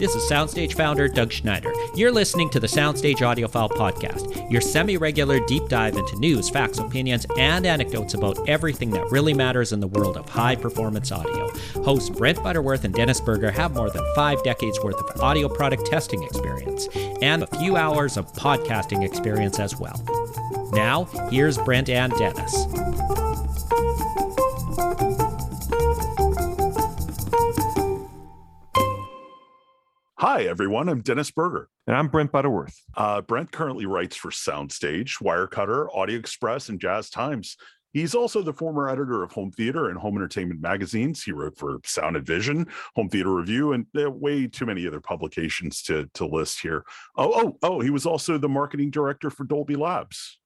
This is Soundstage founder Doug Schneider. You're listening to the Soundstage Audiophile Podcast, your semi regular deep dive into news, facts, opinions, and anecdotes about everything that really matters in the world of high performance audio. Hosts Brent Butterworth and Dennis Burger have more than five decades worth of audio product testing experience and a few hours of podcasting experience as well. Now, here's Brent and Dennis. Hi, everyone. I'm Dennis Burger. And I'm Brent Butterworth. Uh, Brent currently writes for Soundstage, Wirecutter, Audio Express, and Jazz Times. He's also the former editor of Home Theater and Home Entertainment magazines. He wrote for Sound and Vision, Home Theater Review, and uh, way too many other publications to, to list here. Oh, oh, oh, he was also the marketing director for Dolby Labs.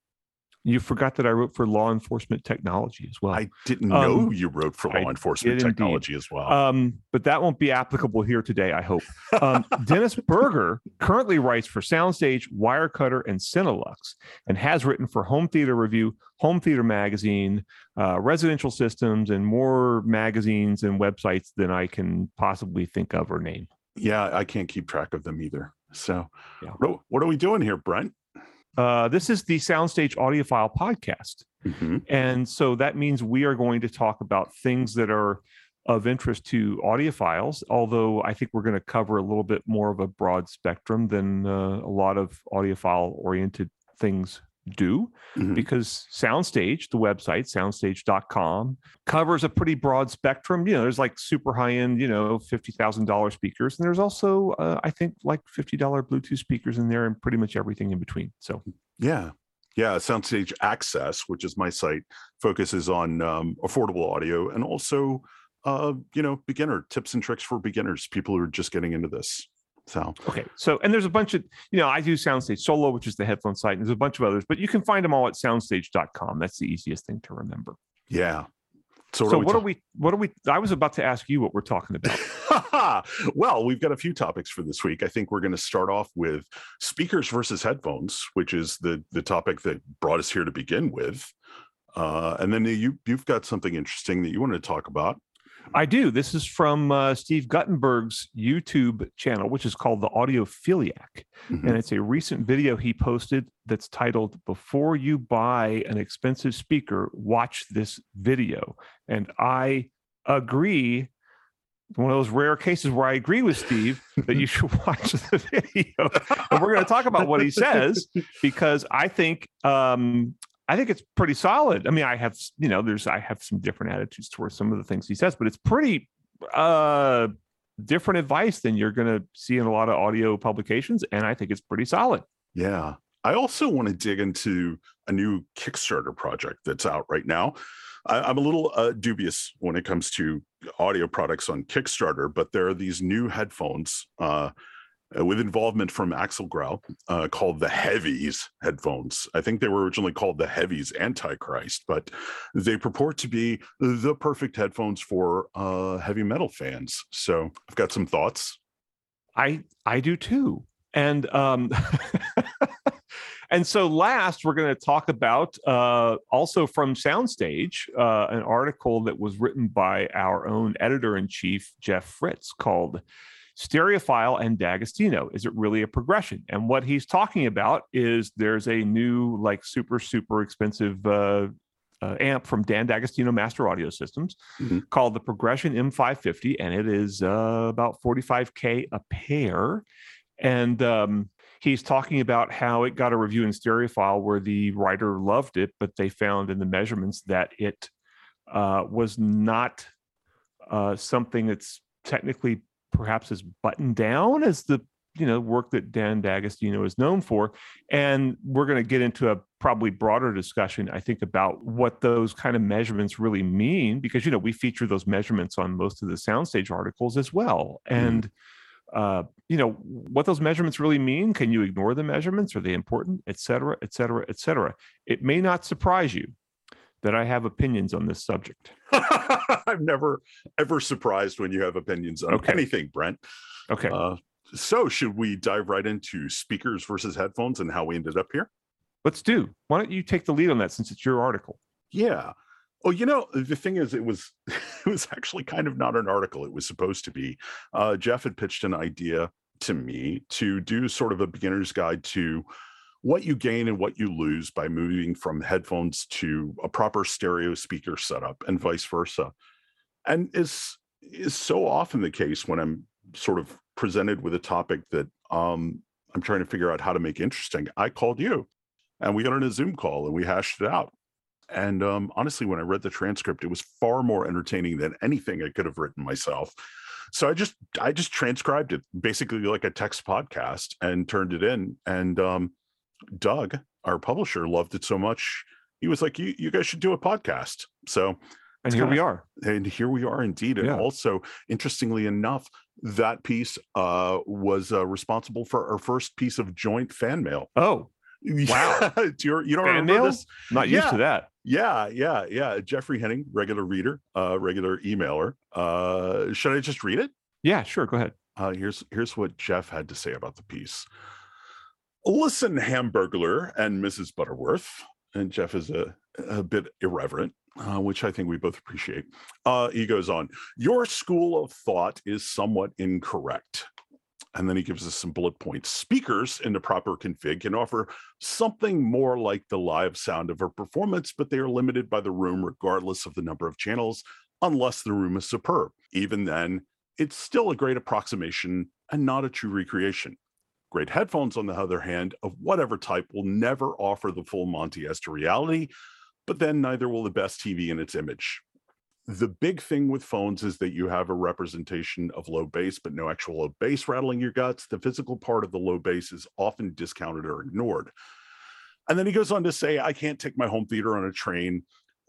You forgot that I wrote for law enforcement technology as well. I didn't know um, you wrote for law I enforcement technology as well. Um, but that won't be applicable here today, I hope. Um, Dennis Burger currently writes for Soundstage, Wirecutter, and Cineluxe, and has written for Home Theater Review, Home Theater Magazine, uh, Residential Systems, and more magazines and websites than I can possibly think of or name. Yeah, I can't keep track of them either. So, yeah. what are we doing here, Brent? Uh, this is the Soundstage Audiophile podcast. Mm-hmm. And so that means we are going to talk about things that are of interest to audiophiles, although I think we're going to cover a little bit more of a broad spectrum than uh, a lot of audiophile oriented things do mm-hmm. because soundstage the website soundstage.com covers a pretty broad spectrum. You know there's like super high end you know $50000 speakers and there's also uh, i think like $50 bluetooth speakers in there and pretty much everything in between so. Yeah. Yeah soundstage access which is my site focuses on um, affordable audio and also uh, you know beginner tips and tricks for beginners people who are just getting into this so okay, so and there's a bunch of you know I do Soundstage Solo, which is the headphone site, and there's a bunch of others, but you can find them all at soundstage.com. That's the easiest thing to remember. Yeah. So, so what, are we, what are we? I was about to ask you what we're talking about. well, we've got a few topics for this week. I think we're going to start off with speakers versus headphones, which is the the topic that brought us here to begin with. Uh, and then you you've got something interesting that you want to talk about. I do. This is from uh, Steve Guttenberg's YouTube channel, which is called The Audiophiliac. Mm-hmm. And it's a recent video he posted that's titled, Before You Buy an Expensive Speaker, Watch This Video. And I agree. One of those rare cases where I agree with Steve that you should watch the video. and we're going to talk about what he says because I think um, I think it's pretty solid. I mean, I have, you know, there's, I have some different attitudes towards some of the things he says, but it's pretty uh, different advice than you're going to see in a lot of audio publications. And I think it's pretty solid. Yeah. I also want to dig into a new Kickstarter project that's out right now. I, am a little uh, dubious when it comes to audio products on Kickstarter, but there are these new headphones. Uh, uh, with involvement from Axel Grell uh, called the Heavys headphones. I think they were originally called the Heavys Antichrist, but they purport to be the perfect headphones for uh, heavy metal fans. So I've got some thoughts. I I do too, and um, and so last we're going to talk about uh, also from Soundstage uh, an article that was written by our own editor in chief Jeff Fritz called Stereophile and D'Agostino. Is it really a progression? And what he's talking about is there's a new, like, super, super expensive uh, uh, amp from Dan D'Agostino Master Audio Systems mm-hmm. called the Progression M550, and it is uh, about 45K a pair. And um, he's talking about how it got a review in Stereophile where the writer loved it, but they found in the measurements that it uh, was not uh, something that's technically perhaps as buttoned down as the you know work that Dan D'Agostino is known for, and we're going to get into a probably broader discussion, I think, about what those kind of measurements really mean, because you know we feature those measurements on most of the soundstage articles as well, mm-hmm. and. Uh, you know what those measurements really mean can you ignore the measurements are they important et cetera et cetera et cetera it may not surprise you that I have opinions on this subject. I'm never ever surprised when you have opinions on okay. anything, Brent. Okay. Uh, so, should we dive right into speakers versus headphones and how we ended up here? Let's do. Why don't you take the lead on that since it's your article? Yeah. Oh, you know, the thing is, it was it was actually kind of not an article. It was supposed to be. Uh, Jeff had pitched an idea to me to do sort of a beginner's guide to what you gain and what you lose by moving from headphones to a proper stereo speaker setup and vice versa. And is is so often the case when I'm sort of presented with a topic that um, I'm trying to figure out how to make interesting. I called you and we got on a Zoom call and we hashed it out. And um, honestly, when I read the transcript, it was far more entertaining than anything I could have written myself. So I just I just transcribed it basically like a text podcast and turned it in. And um, Doug, our publisher, loved it so much. He was like, "You you guys should do a podcast." So and here kinda, we are. And here we are indeed. And yeah. also, interestingly enough, that piece uh, was uh, responsible for our first piece of joint fan mail. Oh, wow! you you don't fan remember mail? this? Not used to that. Yeah, yeah, yeah. Jeffrey Henning, regular reader, uh, regular emailer. Uh, should I just read it? Yeah, sure. Go ahead. Uh, here's here's what Jeff had to say about the piece. Listen, Hamburglar and Mrs. Butterworth, and Jeff is a, a bit irreverent, uh, which I think we both appreciate. Uh, he goes on, Your school of thought is somewhat incorrect. And then he gives us some bullet points. Speakers in the proper config can offer something more like the live sound of a performance, but they are limited by the room regardless of the number of channels, unless the room is superb. Even then, it's still a great approximation and not a true recreation. Great headphones, on the other hand, of whatever type, will never offer the full Monty S to reality, but then neither will the best TV in its image. The big thing with phones is that you have a representation of low bass, but no actual low bass rattling your guts. The physical part of the low bass is often discounted or ignored. And then he goes on to say, I can't take my home theater on a train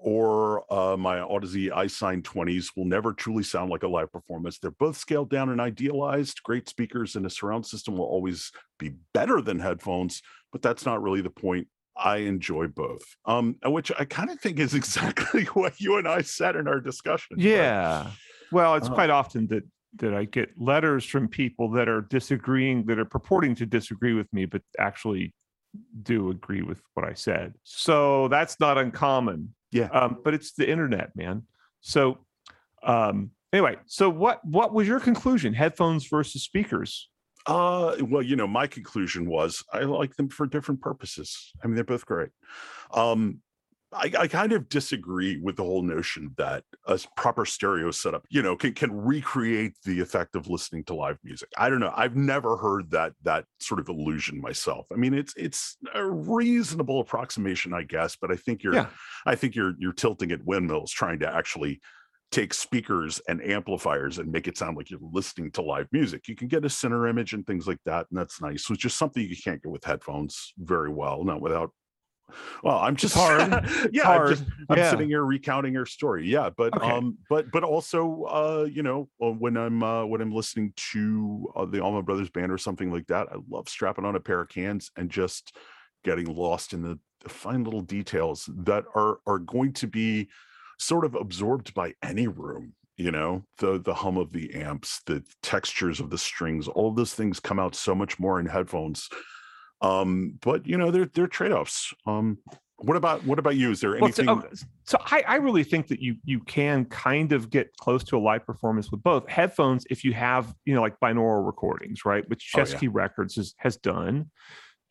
or uh, my Audeze iSine 20s will never truly sound like a live performance. They're both scaled down and idealized. Great speakers and a surround system will always be better than headphones, but that's not really the point. I enjoy both, um, which I kind of think is exactly what you and I said in our discussion. Yeah. Well, it's uh, quite often that that I get letters from people that are disagreeing, that are purporting to disagree with me, but actually do agree with what I said. So that's not uncommon. Yeah. Um, but it's the internet, man. So um, anyway, so what what was your conclusion? Headphones versus speakers? Uh, well, you know, my conclusion was I like them for different purposes. I mean, they're both great. Um, I, I, kind of disagree with the whole notion that a proper stereo setup, you know, can can recreate the effect of listening to live music. I don't know. I've never heard that that sort of illusion myself. I mean, it's it's a reasonable approximation, I guess, but I think you're yeah. I think you're you're tilting at windmills trying to actually take speakers and amplifiers and make it sound like you're listening to live music. You can get a center image and things like that, and that's nice. It's just something you can't get with headphones very well, not without well, I'm just hard. yeah, hard. I'm, just, I'm yeah. sitting here recounting her story. Yeah, but okay. um, but but also, uh, you know, uh, when I'm uh, when I'm listening to uh, the Allman Brothers Band or something like that, I love strapping on a pair of cans and just getting lost in the, the fine little details that are are going to be sort of absorbed by any room you know the the hum of the amps the textures of the strings all those things come out so much more in headphones um, but you know, there there are trade-offs. Um, what about what about you? Is there anything? Well, so, so, I, I really think that you you can kind of get close to a live performance with both headphones if you have you know like binaural recordings, right? Which Chesky oh, yeah. Records has has done,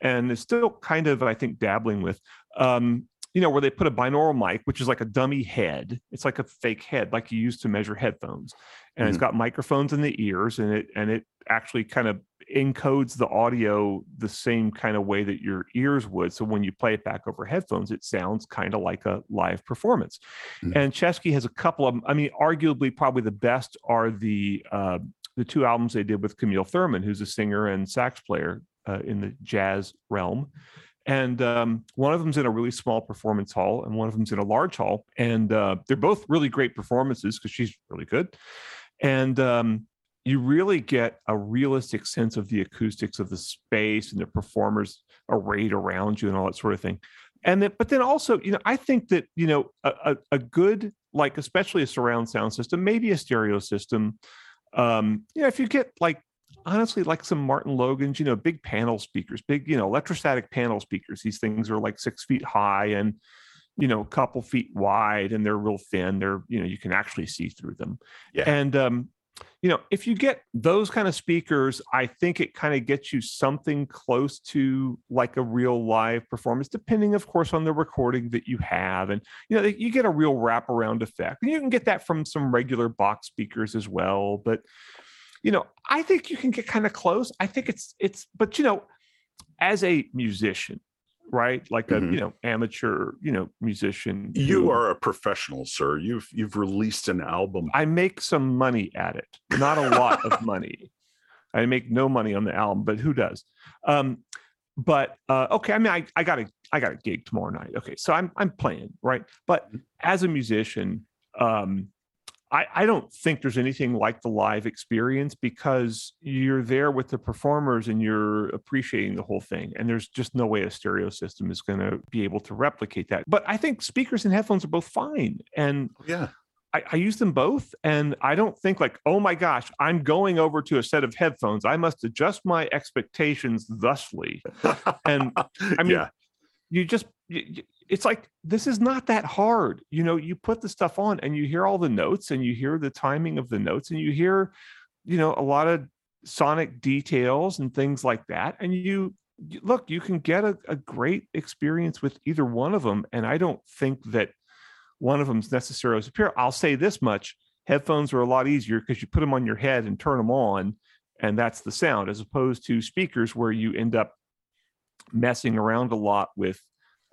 and is still kind of I think dabbling with. Um, you know, where they put a binaural mic, which is like a dummy head. It's like a fake head, like you use to measure headphones, and mm-hmm. it's got microphones in the ears, and it and it actually kind of encodes the audio the same kind of way that your ears would. So when you play it back over headphones, it sounds kind of like a live performance. Mm-hmm. And Chesky has a couple of, I mean, arguably probably the best are the uh, the two albums they did with Camille Thurman, who's a singer and sax player uh, in the jazz realm. And um, one of them's in a really small performance hall, and one of them's in a large hall. And uh, they're both really great performances because she's really good. And um, you really get a realistic sense of the acoustics of the space and the performers arrayed around you and all that sort of thing. And then but then also you know i think that you know a, a, good like especially a surround sound system maybe a stereo system um you know if you get like honestly like some martin logans you know big panel speakers big you know electrostatic panel speakers these things are like six feet high and you know a couple feet wide and they're real thin. They're you know you can actually see through them. Yeah. and um you know, if you get those kind of speakers, I think it kind of gets you something close to like a real live performance, depending, of course, on the recording that you have. And, you know, you get a real wraparound effect. And you can get that from some regular box speakers as well. But, you know, I think you can get kind of close. I think it's, it's, but, you know, as a musician, right? Like a Mhm. you know amateur you know musician. You who- are a professional, sir. You've you've released an album. I make some money at it, not a lot of money. I make no money on the album, but who does? Um, but uh, okay, I mean, I, I got a I got a gig tomorrow night. Okay, so I'm I'm playing right, but as a musician, um, I I don't think there's anything like the live experience because you're there with the performers and you're appreciating the whole thing, and there's just no way a stereo system is going to be able to replicate that. But I think speakers and headphones are both fine, and oh, yeah. I, I use them both, and I don't think like, oh my gosh, I'm going over to a set of headphones. I must adjust my expectations thusly. And I mean, yeah. you just, it's like this is not that hard. You know, you put the stuff on, and you hear all the notes, and you hear the timing of the notes, and you hear, you know, a lot of sonic details and things like that, and you. Look, you can get a, a great experience with either one of them. And I don't think that one of them is necessarily superior. I'll say this much headphones are a lot easier because you put them on your head and turn them on, and that's the sound, as opposed to speakers where you end up messing around a lot with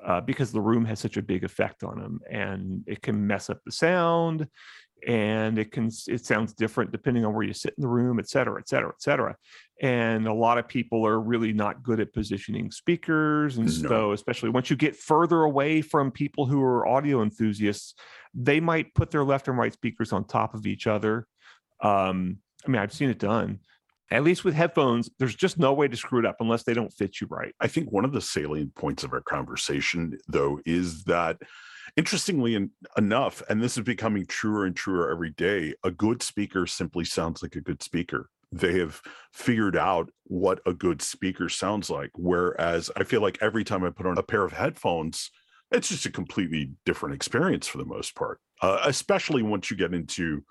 uh, because the room has such a big effect on them and it can mess up the sound and it can it sounds different depending on where you sit in the room et cetera et cetera et cetera. And a lot of people are really not good at positioning speakers and No. so especially once you get further away from people who are audio enthusiasts they might put their left and right speakers on top of each other. Um i mean i've seen it done at least with headphones there's just no way to screw it up unless they don't fit you right I think one of the salient points of our conversation, though, is that interestingly enough, and this is becoming truer and truer every day, a good speaker simply sounds like a good speaker. They have figured out what a good speaker sounds like. Whereas I feel like every time I put on a pair of headphones, it's just a completely different experience for the most part, uh, especially once you get into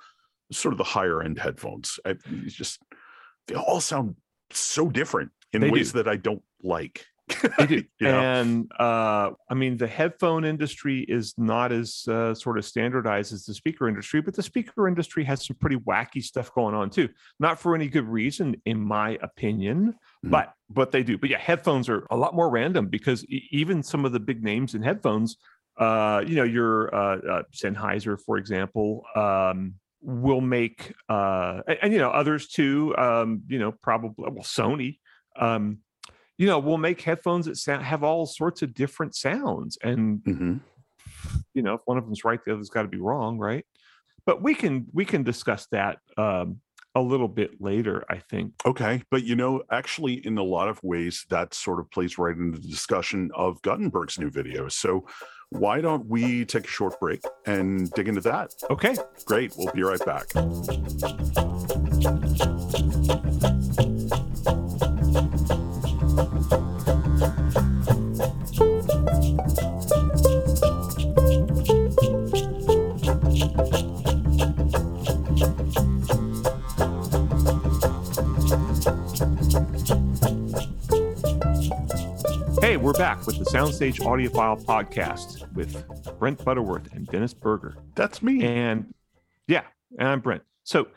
sort of the higher end headphones. I, it's just, they all sound so different in They ways do. that I don't like. They do. You know? And uh, I mean, the headphone industry is not as uh, sort of standardized as the speaker industry, but the speaker industry has some pretty wacky stuff going on too. Not for any good reason, in my opinion, Mhm. but but they do. But yeah, headphones are a lot more random because e- even some of the big names in headphones, uh, you know, your uh, uh, Sennheiser, for example. Um, will make uh and, and, you know others too um you know probably well sony um you know, we'll make headphones that sound, have all sorts of different sounds. And, Mhm. you know, if one of them's right, the other's got to be wrong, right? But we can we can discuss that um, a little bit later, I think. Okay. But, you know, actually, in a lot of ways, that sort of plays right into the discussion of Guttenberg's new video. So, why don't we take a short break and dig into that? Okay. Great. We'll be right back. Hey, we're back with the Soundstage Audiophile podcast with Brent Butterworth and Dennis Burger. That's me. And yeah, and I'm Brent. So,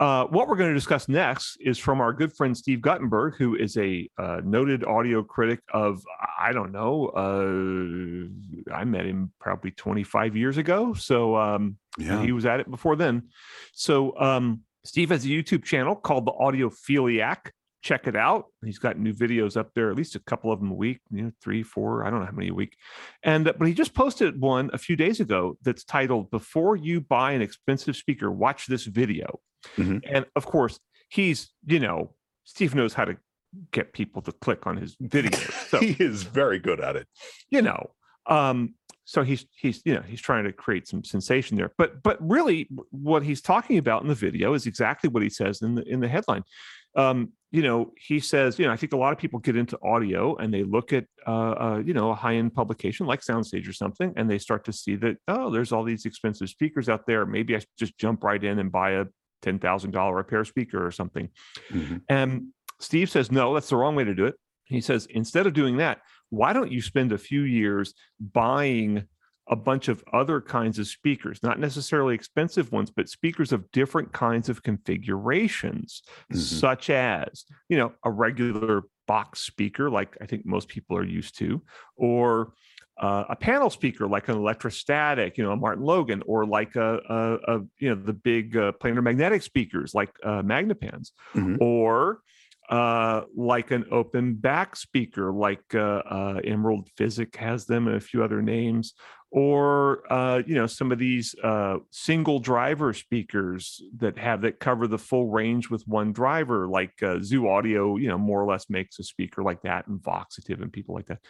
uh, what we're going to discuss next is from our good friend Steve Guttenberg, who is a uh, noted audio critic of, I don't know, uh, I met him probably 25 years ago. So, um, yeah. he was at it before then. So, um, Steve has a YouTube channel called The Audiophiliac. Check it out. He's got new videos up there, at least a couple of them a week, you know, three, four, I don't know how many a week. And uh, but he just posted one a few days ago that's titled "Before You Buy an Expensive Speaker, Watch This Video." Mhm. And of course, he's you know, Steve knows how to get people to click on his videos. So he is very good at it. you know um so he's he's you know he's trying to create some sensation there but but really what he's talking about in the video is exactly what he says in the in the headline um you know he says you know i think a lot of people get into audio and they look at uh, uh you know a high-end publication like soundstage or something and they start to see that oh there's all these expensive speakers out there maybe i should just jump right in and buy a ten thousand dollar a pair speaker or something. Mhm. And Steve says, no, that's the wrong way to do it. He says, instead of doing that, why don't you spend a few years buying a bunch of other kinds of speakers, not necessarily expensive ones, but speakers of different kinds of configurations, Mhm. such as, you know, a regular box speaker, like I think most people are used to, or uh, a panel speaker like an electrostatic, you know, a Martin Logan, or like a, a, a you know the big uh, planar magnetic speakers like uh, Magnepans, Mhm. or uh, like an open back speaker like uh, uh, Emerald Physic has them and a few other names, or uh, you know some of these uh, single driver speakers that have that cover the full range with one driver, like uh, Zu Audio, you know, more or less makes a speaker like that, and Voxative and people like that,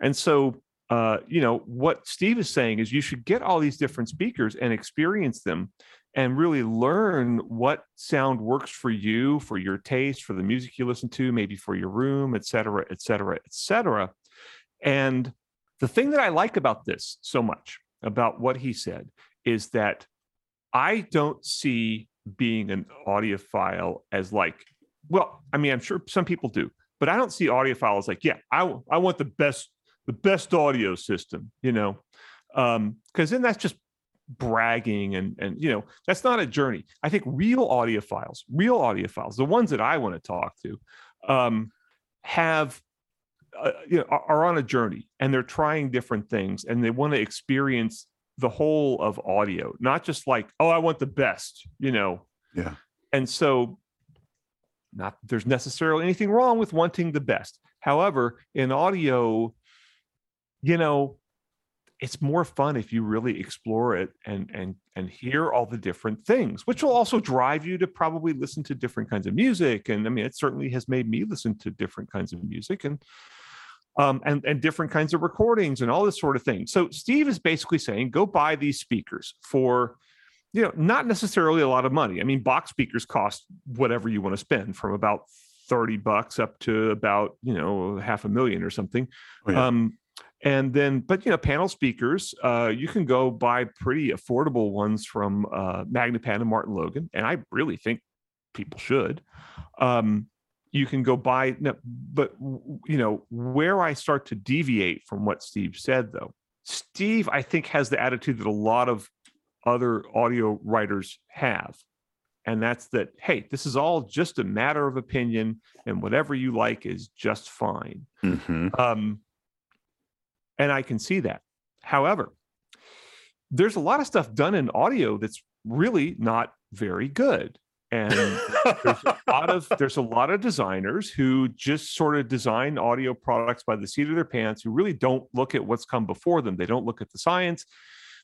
and so uh, you know, what Steve is saying is you should get all these different speakers and experience them and really learn what sound works for you, for your taste, for the music you listen to, maybe for your room, et cetera, et cetera, et cetera. And the thing that I like about this so much, about what he said, is that I don't see being an audiophile as like, well, I mean, I'm sure some people do, but I don't see audiophile as like, yeah, I, I want the best the best audio system, you know, um, because then that's just bragging and and you know that's not a journey. I think real audiophiles, real audiophiles, the ones that I want to talk to, um, have uh, you know are, are on a journey and they're trying different things and they want to experience the whole of audio, not just like oh I want the best, you know. Yeah. And so, not there's necessarily anything wrong with wanting the best. However, in audio, you know it's more fun if you really explore it and and and hear all the different things which will also drive you to probably listen to different kinds of music and i mean it certainly has made me listen to different kinds of music and um and and different kinds of recordings and all this sort of thing. So steve is basically saying go buy these speakers for you know not necessarily a lot of money. I mean box speakers cost whatever you want to spend from about 30 bucks up to about you know half a million or something. Oh, yeah. um and then but you know panel speakers uh you can go buy pretty affordable ones from uh Magnepan and martin logan and i really think people should. Um you can go buy no, but you know where i start to deviate from what steve said though steve i think has the attitude that a lot of other audio writers have and that's that hey this is all just a matter of opinion and whatever you like is just fine Mhm. um, and I can see that. However, there's a lot of stuff done in audio that's really not very good. And there's a lot of there's a lot of designers who just sort of design audio products by the seat of their pants who really don't look at what's come before them. They don't look at the science.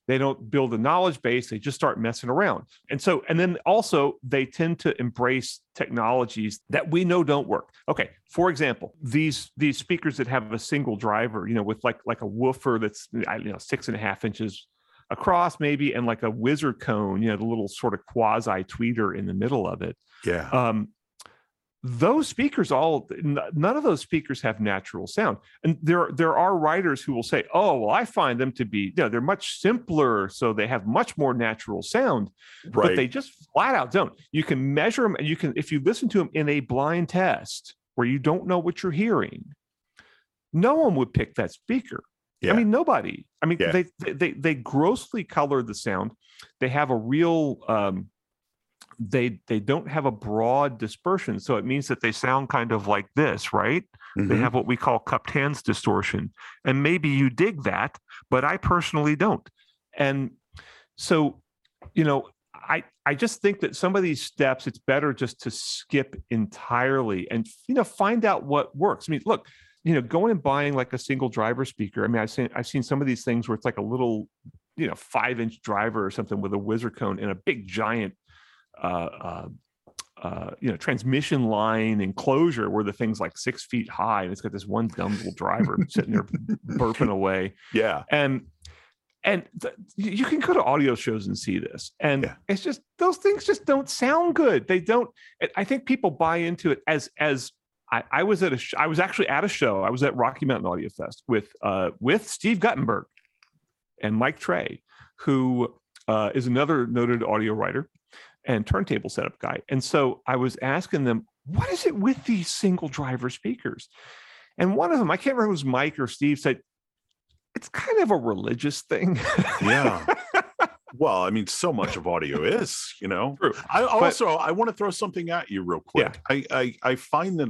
They don't build a knowledge base. They just start messing around. And so, and then also they tend to embrace technologies that we know don't work. Okay, for example, these these speakers that have a single driver, you know, with like like a woofer that's you know six and a half inches across maybe and like a whizzer cone you know the little sort of quasi tweeter in the middle of it yeah. um those speakers all none of those speakers have natural sound and there there are writers who will say oh well i find them to be you know they're much simpler so they have much more natural sound right. but they just flat out don't you can measure them and you can if you listen to them in a blind test where you don't know what you're hearing no one would pick that speaker Yeah. i mean nobody i mean Yeah. they, they they they grossly color the sound they have a real um they they don't have a broad dispersion so it means that they sound kind of like this right they Mhm. have what we call cupped hands distortion and maybe you dig that but i personally don't and so you know i i just think that some of these steps it's better just to skip entirely and you know find out what works i mean look you know going and buying like a single driver speaker i mean i've seen i've seen some of these things where it's like a little you know five inch driver or something with a whizzer cone and a big giant uh, uh, uh, you know, transmission line enclosure where the thing's like six feet high, and it's got this one dumb little driver sitting there burping away. yeah. And and th- you can go to audio shows and see this, and Yeah. it's just those things just don't sound good. They don't. I think people buy into it as as I, I was at a sh- I was actually at a show. I was at Rocky Mountain Audio Fest with uh, with Steve Guttenberg and Mike Trei, who uh, is another noted audio writer. and turntable setup guy. And so I was asking them, what is it with these single driver speakers? And one of them, I can't remember if it was Mike or Steve, said, it's kind of a religious thing. Yeah. well, I mean, so much of audio is, you know. True. I also I want to throw something at you real quick. I, I I find uh,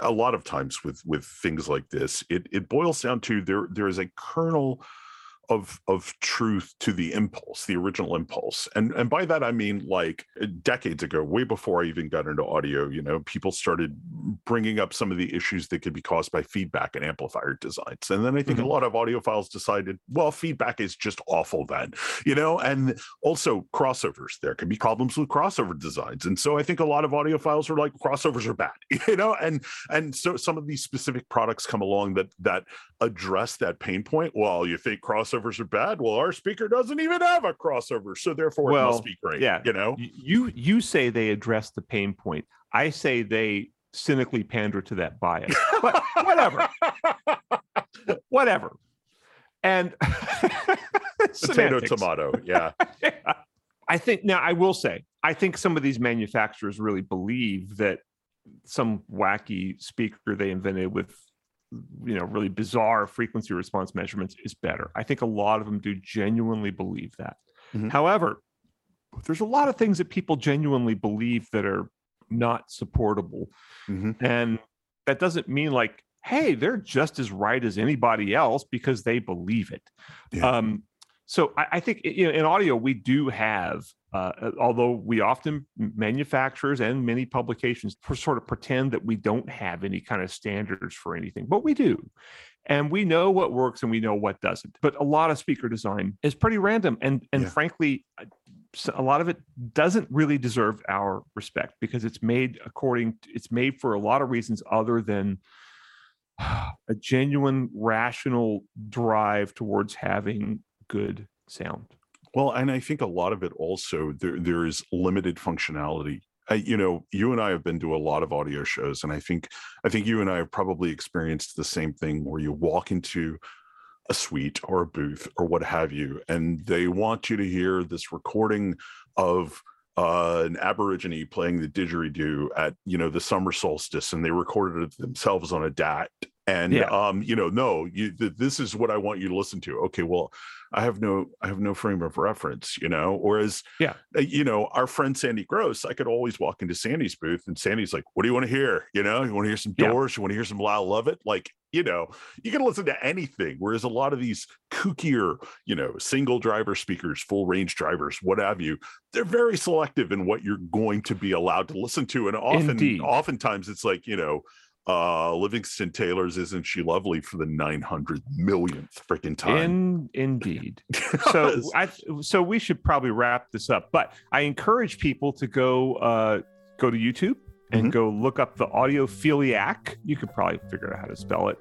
a lot of times with with things like this, it it boils down to there there is a kernel of of truth to the impulse the original impulse. And and by that i mean like uh, decades ago way before i even got into audio you know people started bringing up some of the issues that could be caused by feedback and amplifier designs. And then i think mm-hmm. a lot of audiophiles decided well feedback is just awful then you know? And also crossovers there can be problems with crossover designs. And so i think a lot of audiophiles are like crossovers are bad you know? And and so some of these specific products come along that that address that pain point. Well you think crossovers crossovers are bad. Well, our speaker doesn't even have a crossover, so therefore well, it must be great. Yeah, you know, you you say they address the pain point. I say they cynically pander to that bias. But whatever, whatever. And potato tomato, yeah. yeah. I think now I will say I think some of these manufacturers really believe that some wacky speaker they invented with you know really bizarre frequency response measurements is better i think a lot of them do genuinely believe that mm-hmm. however there's a lot of things that people genuinely believe that are not supportable mm-hmm. and that doesn't mean like hey they're just as right as anybody else because they believe it yeah. um, so I, I think in, in audio we do have uh, uh, although we often manufacturers and many publications sort of pretend that we don't have any kind of standards for anything, but we do. And we know what works and we know what doesn't. But a lot of speaker design is pretty random. And, and yeah. frankly, uh, a lot of it doesn't really deserve our respect because it's made according, to, it's made for a lot of reasons other than a genuine rational drive towards having good sound. Well, and I think a lot of it also there there is limited functionality. I, you know, you and I have been to a lot of audio shows, and I think I think you and I have probably experienced the same thing where you walk into a suite or a booth or what have you, and they want you to hear this recording of uh, an Aborigine playing the didgeridoo at you know the summer solstice, and they recorded it themselves on a DAT. And yeah. um, you know, no, you, th- this is what I want you to listen to. Okay, well, I have no I have no frame of reference, you know. Whereas, yeah, uh, you know, our friend Sandy Gross, I could always walk into Sandy's booth and Sandy's like, "What do you want to hear? You know, you want to hear some Doors? Yeah. You want to hear some Lyle Lovett? Like, you know, you can listen to anything. Whereas a lot of these kookier, you know, single driver speakers, full range drivers, what have you, they're very selective in what you're going to be allowed to listen to, and often, Indeed. oftentimes, it's like you know uh livingston taylor's isn't she lovely for the 900 millionth freaking time. In, indeed. So i so we should probably wrap this up but i encourage people to go uh go to youtube and mm-hmm. go look up the audiophiliac you could probably figure out how to spell it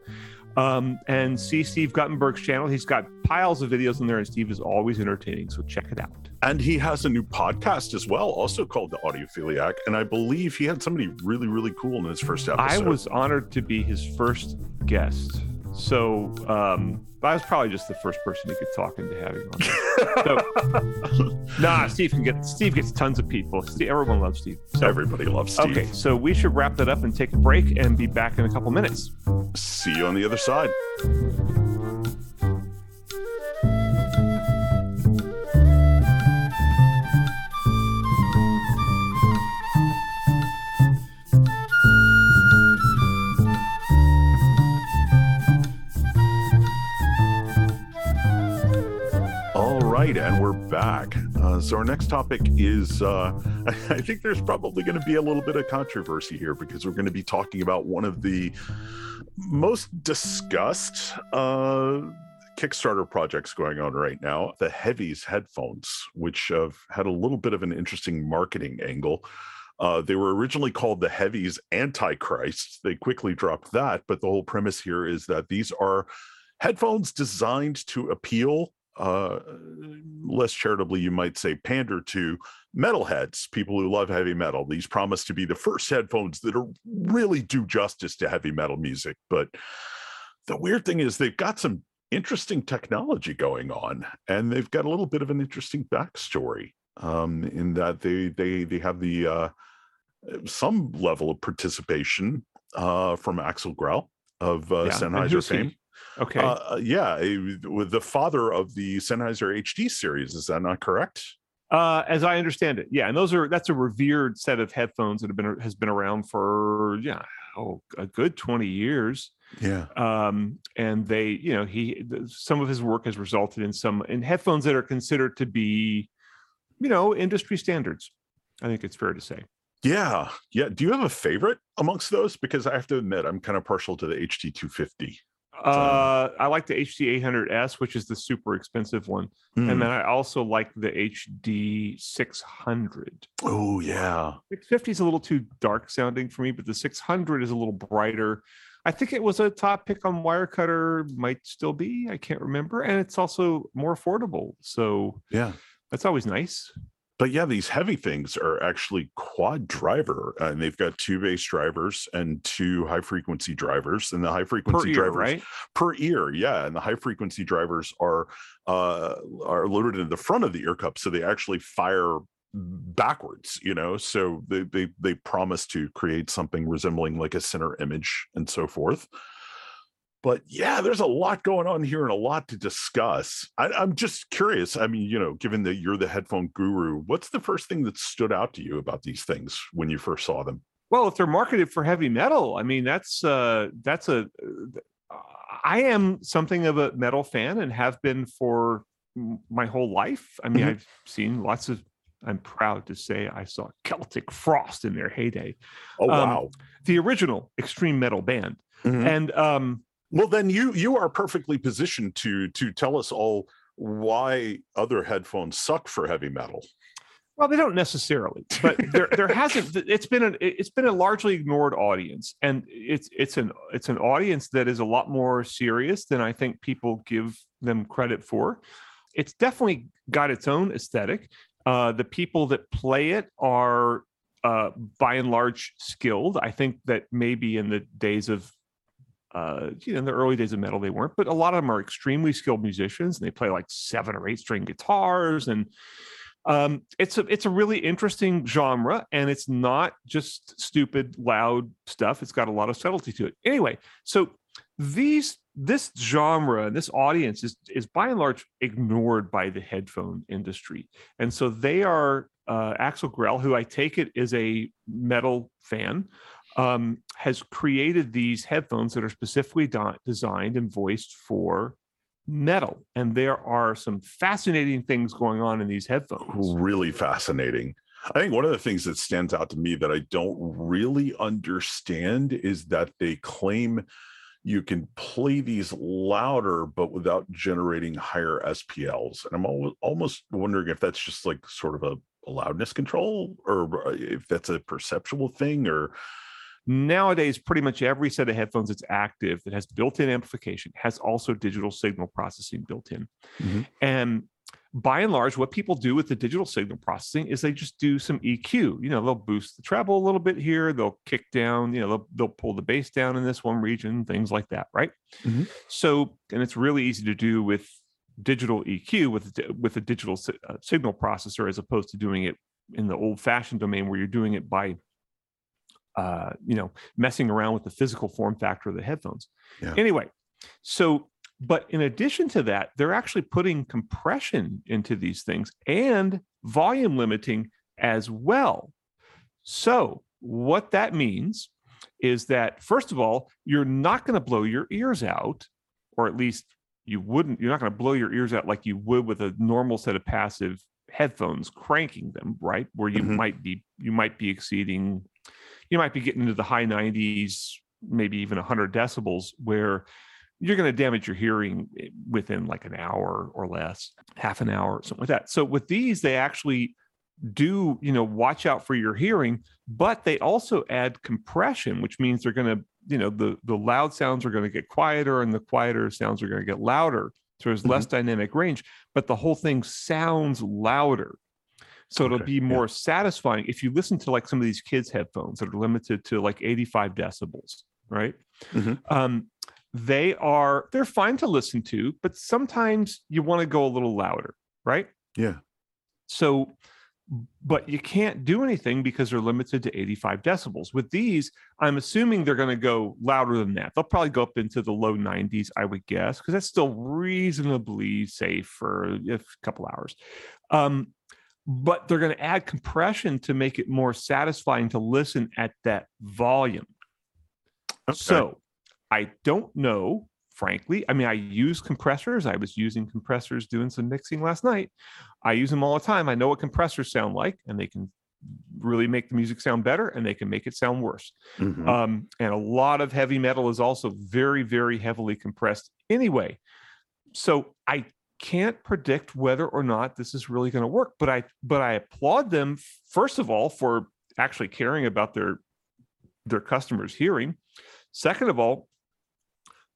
um, and see Steve Guttenberg's channel. He's got piles of videos in there, and Steve is always entertaining. So check it out. And he has a new podcast as well, also called The Audiophiliac. And I believe he had somebody really, really cool in his first episode. I was honored to be his first guest. So um, I was probably just the first person he could talk into having on. so, nah, Steve can get Steve gets tons of people. Steve, everyone loves Steve. So, Everybody loves Steve. Okay, so we should wrap that up and take a break and be back in a couple minutes. See you on the other side. Right, and we're back. Uh, so, our next topic is uh, I think there's probably going to be a little bit of controversy here because we're going to be talking about one of the most discussed uh, Kickstarter projects going on right now the Heavys headphones, which have had a little bit of an interesting marketing angle. Uh, they were originally called the Heavys Antichrist. They quickly dropped that, but the whole premise here is that these are headphones designed to appeal uh, less charitably, you might say, pander to metalheads, people who love heavy metal. These promise to be the first headphones that are really do justice to heavy metal music. But the weird thing is, they've got some interesting technology going on, and they've got a little bit of an interesting backstory. um, in that they they they have the uh, some level of participation uh, from Axel Grell of uh, Yeah, Sennheiser who's he? Okay. Uh, yeah, eh, with the father of the Sennheiser HD series. Is that not correct? Uh, as I understand it, yeah, and those are that's a revered set of headphones that have been has been around for yeah oh a good twenty years. Yeah. Um, and they, you know, he some of his work has resulted in some in headphones that are considered to be, you know, industry standards. I think it's fair to say. Yeah. Yeah. Do you have a favorite amongst those? Because I have to admit, I'm kind of partial to the HD 250. Uh, I like the HD 800S, which is the super expensive one, Mm. and then I also like the HD 600. oh, yeah. 650 is a little too dark sounding for me, but the 600 is a little brighter. I think it was a top pick on Wirecutter, might still be. I can't remember, and it's also more affordable, so Yeah. that's always nice. But yeah, these heavy things are actually quad driver, and they've got two bass drivers and two high frequency drivers. And the high Per frequency ear, drivers right? per ear, yeah. And the high frequency drivers are uh, are loaded in the front of the ear cup, so they actually fire backwards. You know, so they they they promise to create something resembling like a center image and so forth. But yeah, there's a lot going on here and a lot to discuss. I, I'm just curious. I mean, you know, given that you're the headphone guru, what's the first thing that stood out to you about these things when you first saw them? Well, if they're marketed for heavy metal, I mean that's uh that's a uh, I am something of a metal fan and have been for my whole life. I mean, Mhm. I've seen lots of I'm proud to say I saw Celtic Frost in their heyday. Oh Um, wow! The original extreme metal band. Mhm. And um Well, then you you are perfectly positioned to to tell us all why other headphones suck for heavy metal. Well, they don't necessarily, but there there hasn't. It's been an it's been a largely ignored audience, and it's it's an it's an audience that is a lot more serious than I think people give them credit for. It's definitely got its own aesthetic. Uh, the people that play it are, uh, by and large, skilled. I think that maybe in the days of uh, you know, in the early days of metal, they weren't, but a lot of them are extremely skilled musicians and they play like seven or eight string guitars. And um, it's a it's a really interesting genre, and it's not just stupid, loud stuff. It's got a lot of subtlety to it. Anyway, so these this genre and this audience is is by and large ignored by the headphone industry, and so they are uh, Axel Grell, who I take it is a metal fan, um, has created these headphones that are specifically di- designed and voiced for metal. And there are some fascinating things going on in these headphones. Really fascinating. I think one of the things that stands out to me that I don't really understand is that they claim you can play these louder but without generating higher SPLs. And I'm al- almost wondering if that's just like sort of a, a loudness control or uh, if that's a perceptual thing or Nowadays, pretty much every set of headphones that's active that has built in amplification has also digital signal processing built in. Mhm. And by and large, what people do with the digital signal processing is they just do some EQ. You know, they'll boost the treble a little bit here, they'll kick down, you know, they'll, they'll pull the bass down in this one region, things like that, right? Mhm. So, and it's really easy to do with digital EQ with with a digital si- uh, signal processor as opposed to doing it in the old-fashioned domain where you're doing it by uh, you know, messing around with the physical form factor of the headphones. Yeah. Anyway, so but in addition to that, they're actually putting compression into these things and volume limiting as well. So what that means is that first of all, you're not going to blow your ears out, or at least you wouldn't. You're not going to blow your ears out like you would with a normal set of passive headphones cranking them, right? Where you Mhm. might be you might be exceeding you might be getting into the high 90s, maybe even 100 decibels, where you're going to damage your hearing eh, within like an hour or less, half an hour, or something like that. So with these, they actually do, you know, watch out for your hearing, but they also add compression, which means they're going to, you know, the the loud sounds are going to get quieter and the quieter sounds are going to get louder. So there's less dynamic range, but the whole thing sounds louder. So it'll Okay, be yeah. more satisfying if you listen to like some of these kids' headphones that are limited to like 85 decibels, right? Mhm. Um, they are they're fine to listen to, but sometimes you want to go a little louder, right? yeah. So but you can't do anything because they're limited to 85 decibels. With these, I'm assuming they're going to go louder than that. They'll probably go up into the low 90s, I would guess, because that's still reasonably safe for a couple hours. Um, but they're going to add compression to make it more satisfying to listen at that volume. Okay. So I don't know frankly. I mean, I use compressors. I was using compressors doing some mixing last night. I use them all the time. I know what compressors sound like, and they can really make the music sound better and they can make it sound worse. Mm-hmm. Um, and a lot of heavy metal is also very, very heavily compressed anyway. So I can't predict whether or not this is really going to work, but I but I applaud them first of all for actually caring about their their customers' hearing. Second of all,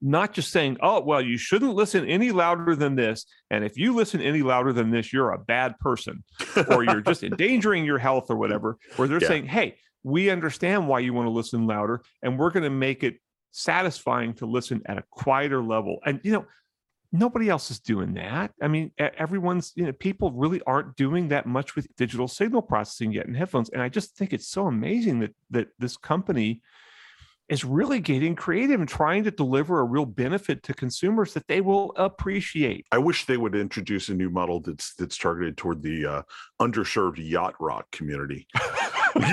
not just saying, oh, well, you shouldn't listen any louder than this. And if you listen any louder than this, you're a bad person or you're just endangering your health or whatever. Where they're yeah. saying, hey, we understand why you want to listen louder and we're going to make it satisfying to listen at a quieter level. And, you know, nobody else is doing that. I mean, everyone's, you know, people really aren't doing that much with digital signal processing yet in headphones. And I just think it's so amazing that that this company is really getting creative and trying to deliver a real benefit to consumers that they will appreciate. I wish they would introduce a new model that's that's targeted toward the uh, underserved yacht rock community.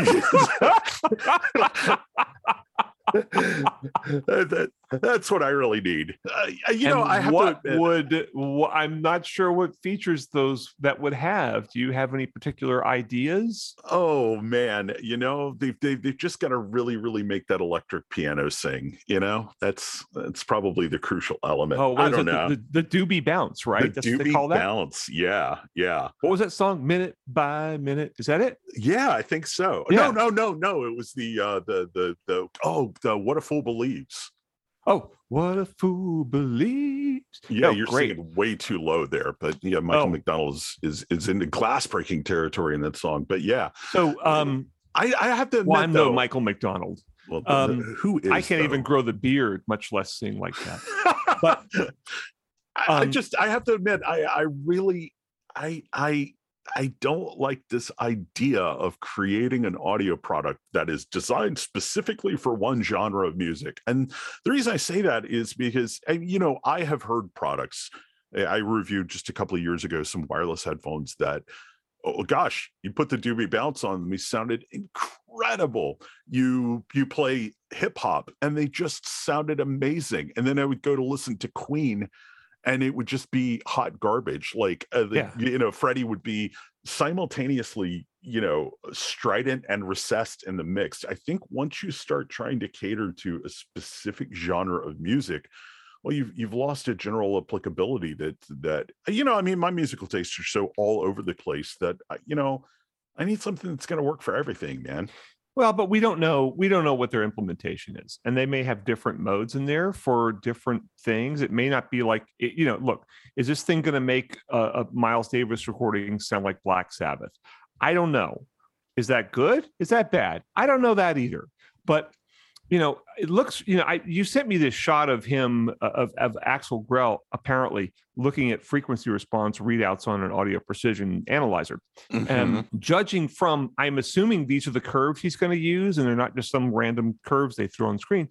that, that's what I really need. Uh, you know, I have what to would wh- I'm not sure what features those that would have. Do you have any particular ideas? Oh man, you know they've they've, they've just got to really really make that electric piano sing. You know, that's that's probably the crucial element. Oh, I don't know the, the, the, doobie bounce, right? The that's doobie bounce. Yeah, yeah. What was that song? Minute by minute. Is that it? Yeah, I think so. Yeah. No, no, no, no. It was the uh the the the oh the what a fool believes. Oh, what a fool believes. Yeah, oh, you're great. singing way too low there, but yeah, Michael oh. McDonald is, is is into glass breaking territory in that song. But yeah, so um, I, I have to admit, well, I'm though, no Michael McDonald. Well, um, who is? I can't though? even grow the beard, much less sing like that. but I, um, I just I have to admit, I I really I I I don't like this idea of creating an audio product that is designed specifically for one genre of music. And the reason I say that is because, eh, you know, I have heard products. Eh, I reviewed just a couple of years ago some wireless headphones that, oh gosh, you put the doobie bounce on them, they sounded incredible. You you play hip hop and they just sounded amazing. And then I would go to listen to Queen and it would just be hot garbage. Like, uh, the, yeah. you know, Freddie would be simultaneously, you know, strident and recessed in the mix. I think once you start trying to cater to a specific genre of music, well, you've you've lost a general applicability that that you know. I mean, my musical tastes are so all over the place that you know, I need something that's going to work for everything, man. Well, but we don't know. We don't know what their implementation is, and they may have different modes in there for different things. It may not be like you know. Look, is this thing going to make a, a Miles Davis recording sound like Black Sabbath? I don't know. Is that good? Is that bad? I don't know that either. But you know, it looks, you know, I you sent me this shot of him uh, of of Axel Grell apparently looking at frequency response readouts on an audio precision analyzer. Mm-hmm. And judging from, I'm assuming these are the curves he's going to use, and they're not just some random curves they throw on screen.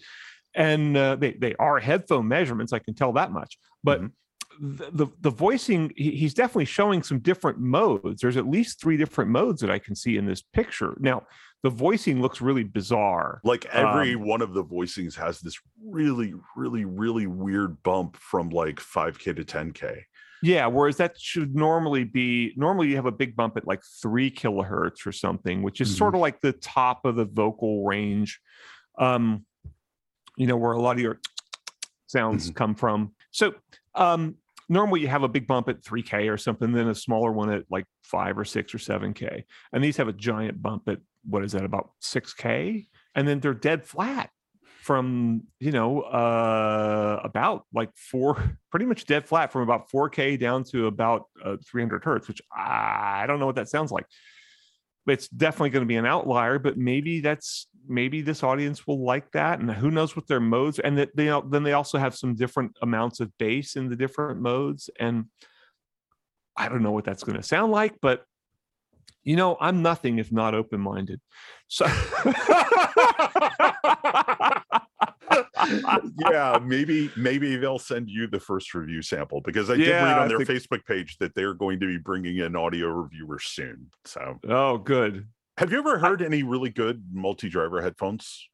And uh, they they are headphone measurements, I can tell that much. But mm-hmm the, the voicing he's definitely showing some different modes there's at least three different modes that i can see in this picture now the voicing looks really bizarre. Like every um, one of the voicings has this really, really, really weird bump from like 5K to 10K. Yeah, whereas that should normally be normally you have a big bump at like three kilohertz or something, which is mm-hmm. sort of like the top of the vocal range. Um, you know, where a lot of your sounds mm-hmm. come from. So um normally you have a big bump at 3K or something, then a smaller one at like five or six or 7K. And these have a giant bump at what is that, about 6K? And then they're dead flat from, you know, uh, about like four, pretty much dead flat from about 4K down to about uh, 300 hertz, which I don't know what that sounds like it's definitely going to be an outlier but maybe that's maybe this audience will like that and who knows what their modes and that they then they also have some different amounts of bass in the different modes and i don't know what that's going to sound like but You know, I'm nothing if not open minded. So, yeah, maybe maybe they'll send you the first review sample because I did Yeah, read I on their think- Facebook page that they're going to be bringing in audio reviewers soon. So, oh, good. have you ever heard any really good multi-driver headphones?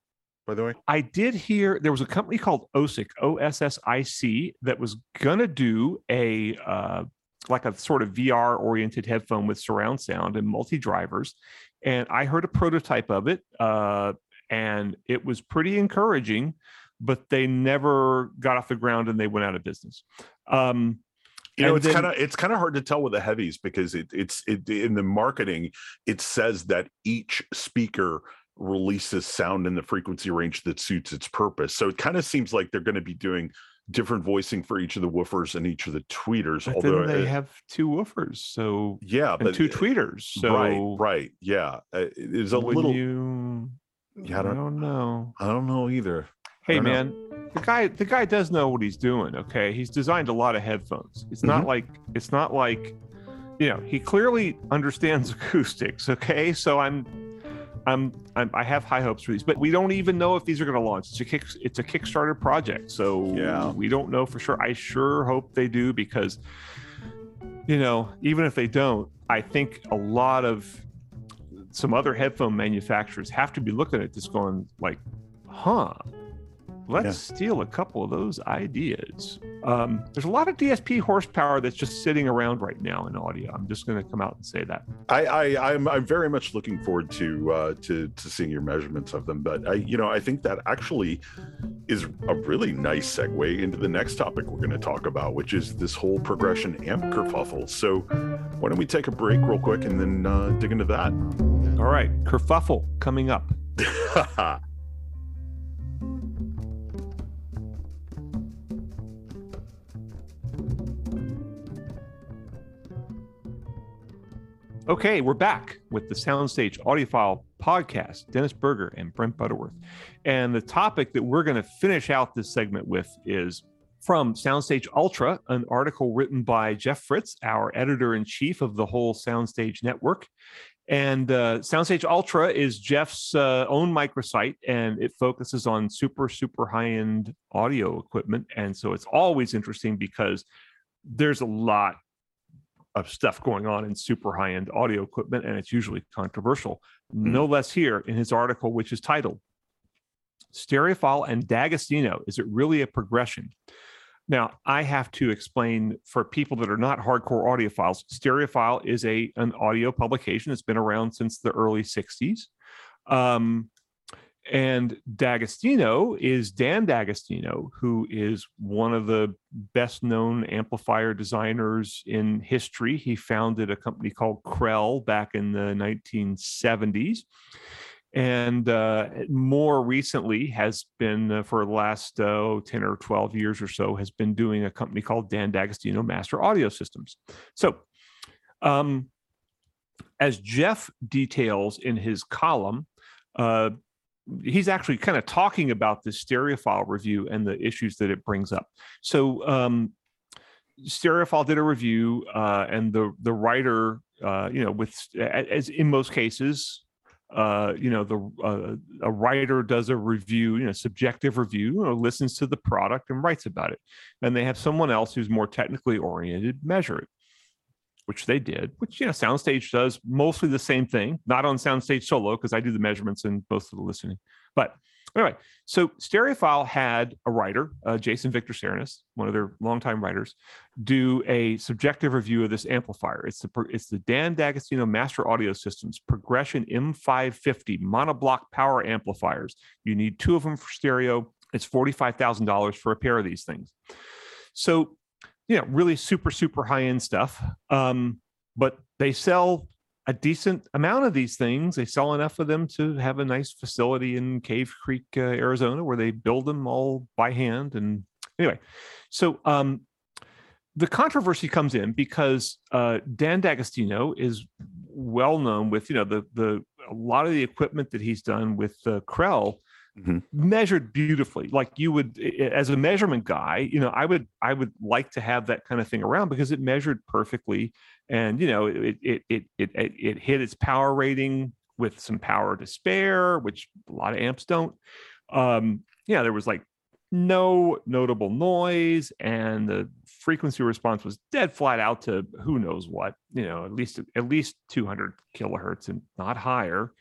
By the way, I did hear there was a company called OSSIC, O S S I C, that was gonna do a uh, like a sort of VR oriented headphone with surround sound and multi drivers, and I heard a prototype of it, uh, and it was pretty encouraging, but they never got off the ground and they went out of business. Um, you know And it's kind of it's kind of hard to tell with the Heavys because it, it's it in the marketing it says that each speaker releases sound in the frequency range that suits its purpose so it kind of seems like they're going to be doing different voicing for each of the woofers and each of the tweeters but although then they have two woofers, so yeah but two tweeters. So right right yeah uh, it is a little You, Yeah, I I don't- don't know. i don't know either Hey don't know. man, the guy the guy does know what he's doing, okay? He's designed a lot of headphones. It's not Mhm. like it's not like you know, he clearly understands acoustics, okay? So I'm I'm, I'm I have high hopes for these, but we don't even know if these are going to launch. It's a kick it's a Kickstarter project. So Yeah. we don't know for sure. I sure hope they do because you know, even if they don't, I think a lot of some other headphone manufacturers have to be looking at this going like, huh, let's Yeah. steal a couple of those ideas. Um, there's a lot of DSP horsepower that's just sitting around right now in audio. I'm just going to come out and say that. I, I I'm I'm very much looking forward to uh, to to seeing your measurements of them. But I you know I think that actually is a really nice segue into the next topic we're going to talk about, which is this whole progression amp kerfuffle. So why don't we take a break real quick and then uh, dig into that? All right, kerfuffle coming up. Okay, we're back with the Soundstage Audiophile podcast, Dennis Burger and Brent Butterworth. And the topic that we're going to finish out this segment with is from Soundstage Ultra, an article written by Jeff Fritz, our editor in chief of the whole Soundstage network. And uh, Soundstage Ultra is Jeff's uh, own microsite, and it focuses on super, super high end audio equipment. And so it's always interesting because there's a lot of stuff going on in super high end audio equipment, and it's usually controversial. No less here in his article, which is titled Stereophile and D'Agostino Is It Really a Progression? Now, I have to explain for people that are not hardcore audiophiles, Stereophile is a an audio publication that's been around since the early 60s. Um, and D'Agostino is Dan D'Agostino, who is one of the best known amplifier designers in history. He founded a company called Krell back in the 1970s. And uh, more recently has been uh, for the last uh, 10 or 12 years or so, has been doing a company called Dan D'Agostino Master Audio Systems. So, um, as Jeff details in his column, uh, he's actually kind of talking about this stereophile review and the issues that it brings up. So um, stereophile did a review, uh, and the the writer, uh, you know, with as in most cases, uh, you know, the uh, a writer does a review, you know, subjective review, you know, listens to the product and writes about it, and they have someone else who's more technically oriented measure it which they did, which you know, Soundstage does mostly the same thing, not on Soundstage solo because I do the measurements and most of the listening. But anyway, so Stereophile had a writer, uh, Jason Victor Serinus, one of their longtime writers, do a subjective review of this amplifier. It's the it's the Dan D'Agostino Master Audio Systems Progression M550 monoblock power amplifiers. You need two of them for stereo. It's forty five thousand dollars for a pair of these things. So you know, really super, super high end stuff. Um, but they sell a decent amount of these things. They sell enough of them to have a nice facility in Cave Creek, uh, Arizona, where they build them all by hand. And anyway, so um, the controversy comes in because uh, Dan D'Agostino is well known with you know the the a lot of the equipment that he's done with uh, Krell Mhm. measured beautifully. Like you would, as a measurement guy, you know, I would, I would like to have that kind of thing around because it measured perfectly, and you know, it, it, it, it, it, it hit its power rating with some power to spare, which a lot of amps don't. Um, yeah, there was like no notable noise and the frequency response was dead flat out to who knows what you know at least at least 200 kilohertz and not higher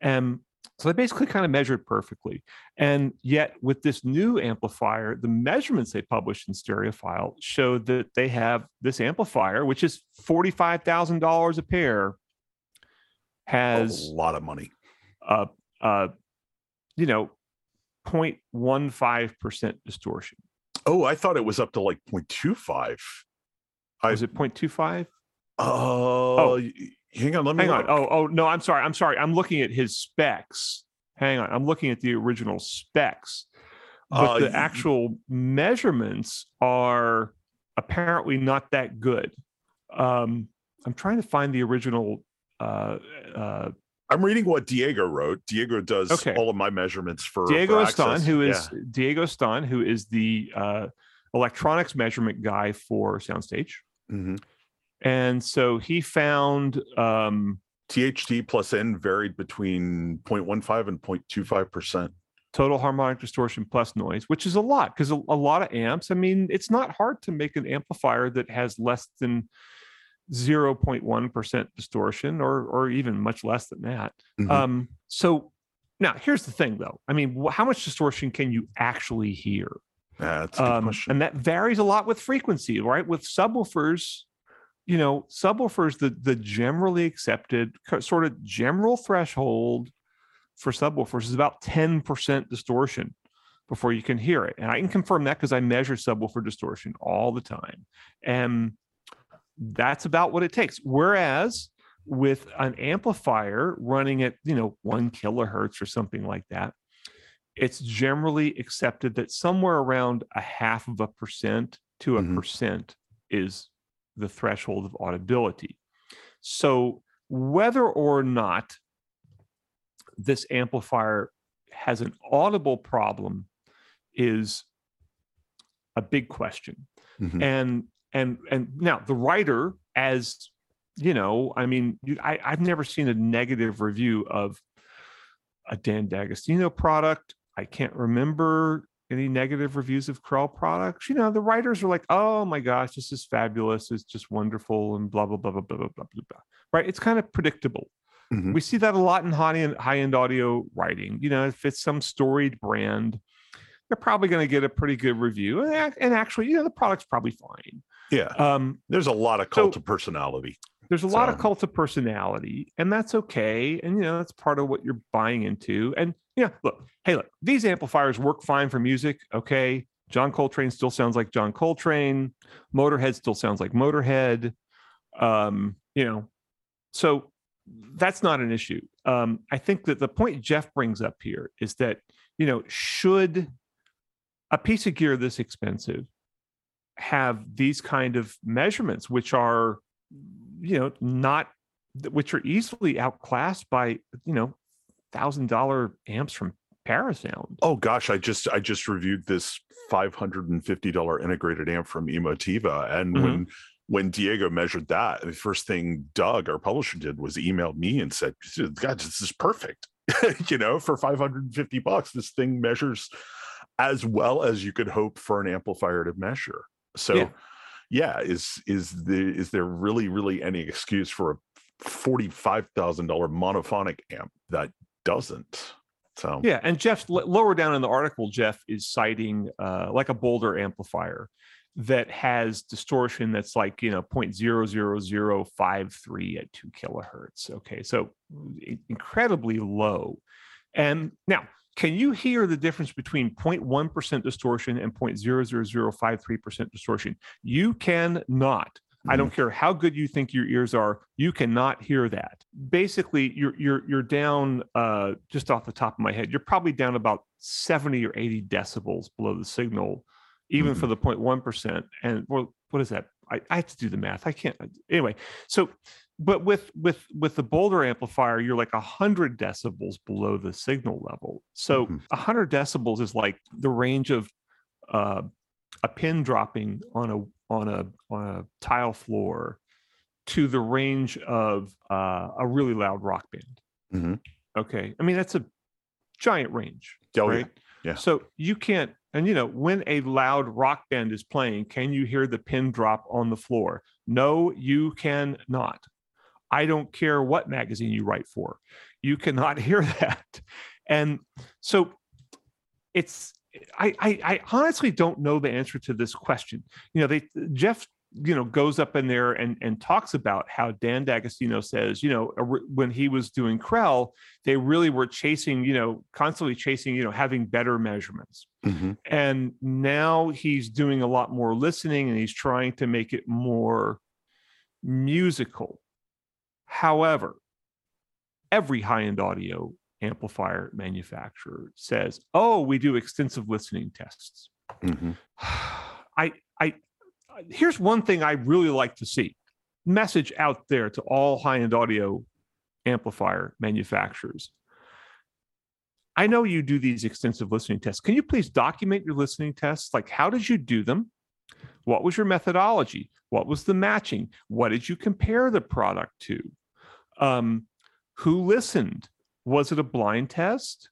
and so they basically kind of measured perfectly and yet with this new amplifier the measurements they published in stereophile showed that they have this amplifier which is $45000 a pair has a lot of money. uh, uh, you know 0.15% distortion Oh, I thought it was up to like 0.25. I- was it 0.25 Oh, y- hang on. Let me hang on oh oh no i'm sorry i'm sorry i'm looking at his specs hang on i'm looking at the original specs but Uh, the actual measurements are apparently not that good um i'm trying to find the original uh uh I'm reading what Diego wrote. Diego does Okay. all of my measurements for diego for Stan, who Yeah. diego Estan, who is the uh electronics measurement guy for soundstage Mhm. And so he found um THD plus N varied between 0.15 and 0.25 percent. total harmonic distortion plus noise, which is a lot because a, a lot of amps. I mean, it's not hard to make an amplifier that has less than 0.1% distortion or or even much less than that. Mhm. Um, so now here's the thing though. I mean, how much distortion can you actually hear? That's a good Um, question. and that varies a lot with frequency, right? With subwoofers, you know, subwoofers, the the generally accepted sort of general threshold for subwoofers is about 10% distortion before you can hear it. And I can confirm that because I measure subwoofer distortion all the time. And that's about what it takes. Whereas with an amplifier running at, you know, one kilohertz or something like that, it's generally accepted that somewhere around a half of a percent to a Mhm. percent is the threshold of audibility. So whether or not this amplifier has an audible problem is a big question Mhm. and and and now the writer as you know i mean I, i've never seen a negative review of a dan d'agostino product i can't remember any negative reviews of Krell products you know the writers are like oh my gosh this is fabulous it's just wonderful and blah blah blah blah blah blah blah, blah. right it's kind of predictable Mhm. we see that a lot in high end high end audio writing you know if it's some storied brand they're probably going to get a pretty good review and, and actually you know the product's probably fine Yeah. um, There's a lot of cult of personality. There's a lot of cult of personality, and that's okay. And you know, that's part of what you're buying into. And you know, look, hey, look, these amplifiers work fine for music. Okay. John Coltrane still sounds like John Coltrane. Motorhead still sounds like Motorhead. Um, you know, so that's not an issue. Um, I think that the point Jeff brings up here is that, you know, should a piece of gear this expensive have these kind of measurements, which are, you know, not, which are easily outclassed by, you know, thousand dollar amps from Parasound. Oh gosh, I just I just reviewed this $550 integrated amp from Emotiva. And Mhm. when when Diego measured that, the first thing Doug, our publisher, did was emailed me and said, God, this is perfect. you know, for 550 bucks, this thing measures as well as you could hope for an amplifier to measure. So Yeah. Yeah, is is the is there really, really any excuse for a $45,000 monophonic amp that doesn't? So Yeah, and Jeff lower down in the article, Jeff is citing uh, like a Boulder amplifier that has distortion that's like you know 0.00053 at two kilohertz. Okay, so incredibly low. And now, can you hear the difference between 0.1% distortion and 0.00053% distortion? You cannot. I don't care how good you think your ears are, you cannot hear that. Basically, you're you're you're down uh, just off the top of my head. You're probably down about 70 or 80 decibels below the signal, even for the 0.1 percent. And well, what is that? I, I have to do the math. I can't. Anyway, so but with with with the Boulder amplifier, you're like a hundred decibels below the signal level. So a Mhm. hundred decibels is like the range of uh, a pin dropping on a on a on a tile floor to the range of uh, a really loud rock band. Mhm. Okay, I mean that's a giant range, Oh, yeah. right? Yeah. So you can't, and you know, when a loud rock band is playing, can you hear the pin drop on the floor? No, you cannot. I don't care what magazine you write for, you cannot hear that. And so it's I, I I honestly don't know the answer to this question. You know, they Jeff you know goes up in there and and talks about how Dan D'Agostino says, you know, when he was doing Krell, they really were chasing, you know, constantly chasing, you know, having better measurements. Mhm. And now he's doing a lot more listening and he's trying to make it more musical. However, every high-end audio amplifier manufacturer says, "Oh, we do extensive listening tests." Mhm. I I here's one thing I really like to see. Message out there to all high-end audio amplifier manufacturers. I know you do these extensive listening tests. Can you please document your listening tests? Like how did you do them? What was your methodology? What was the matching? What did you compare the product to? Um, who listened? Was it a blind test?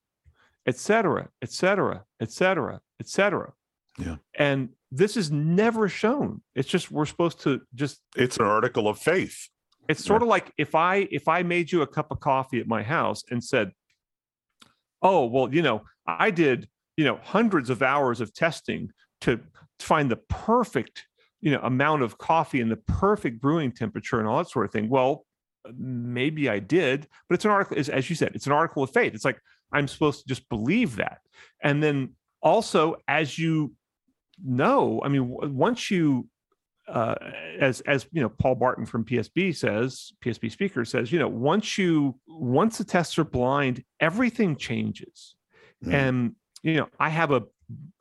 Et cetera, et cetera, et cetera, et cetera. Yeah. And this is never shown. It's just we're supposed to just It's an article of faith. it's sort of like if I if I made you a cup of coffee at my house and said, "Oh, well, you know, I did, you know, hundreds of hours of testing to find the perfect, you know, amount of coffee and the perfect brewing temperature and all that sort of thing." Well, maybe I did, but it's an article as, as you said, it's an article of faith. It's like I'm supposed to just believe that. And then also as you know, I mean, once you uh, as as you know, Paul Barton from PSB says, PSB speaker says, you know, once you once the tests are blind, everything changes. Mhm. And you know, I have a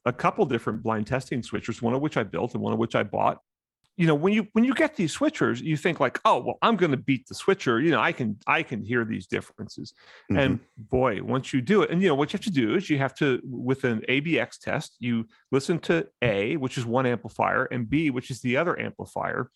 a couple different blind testing switchers, one of which I built and one of which I bought. You know, when you when you get these switchers, you think like, oh well, I'm going to beat the switcher. You know, I can I can hear these differences. Mhm. And boy, once you do it, and you know what you have to do is you have to, with an ABX test, you listen to A, which is one amplifier, and B, which is the other amplifier,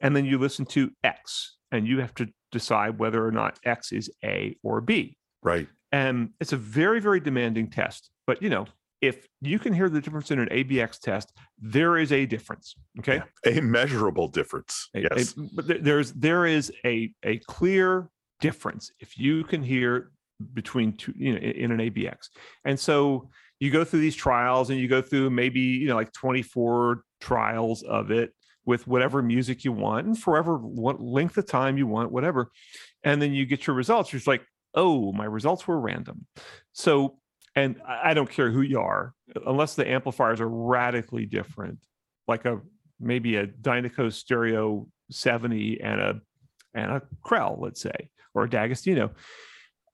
and then you listen to X, and you have to decide whether or not X is A or B. right. And it's a very, very demanding test. But you know, if you can hear the difference in an ABX test, there is a difference. Okay. A measurable difference. A- yes. a- but there's there is a a clear difference if you can hear between two you know in, in an ABX. And so you go through these trials and you go through maybe you know like 24 trials of it with whatever music you want and forever what length of time you want whatever and then you get your results you're just like oh my results were random so and i don't care who you are unless the amplifiers are radically different like a maybe a Dynaco Stereo 70 and a and a Krell, let's say, or a D'Agostino.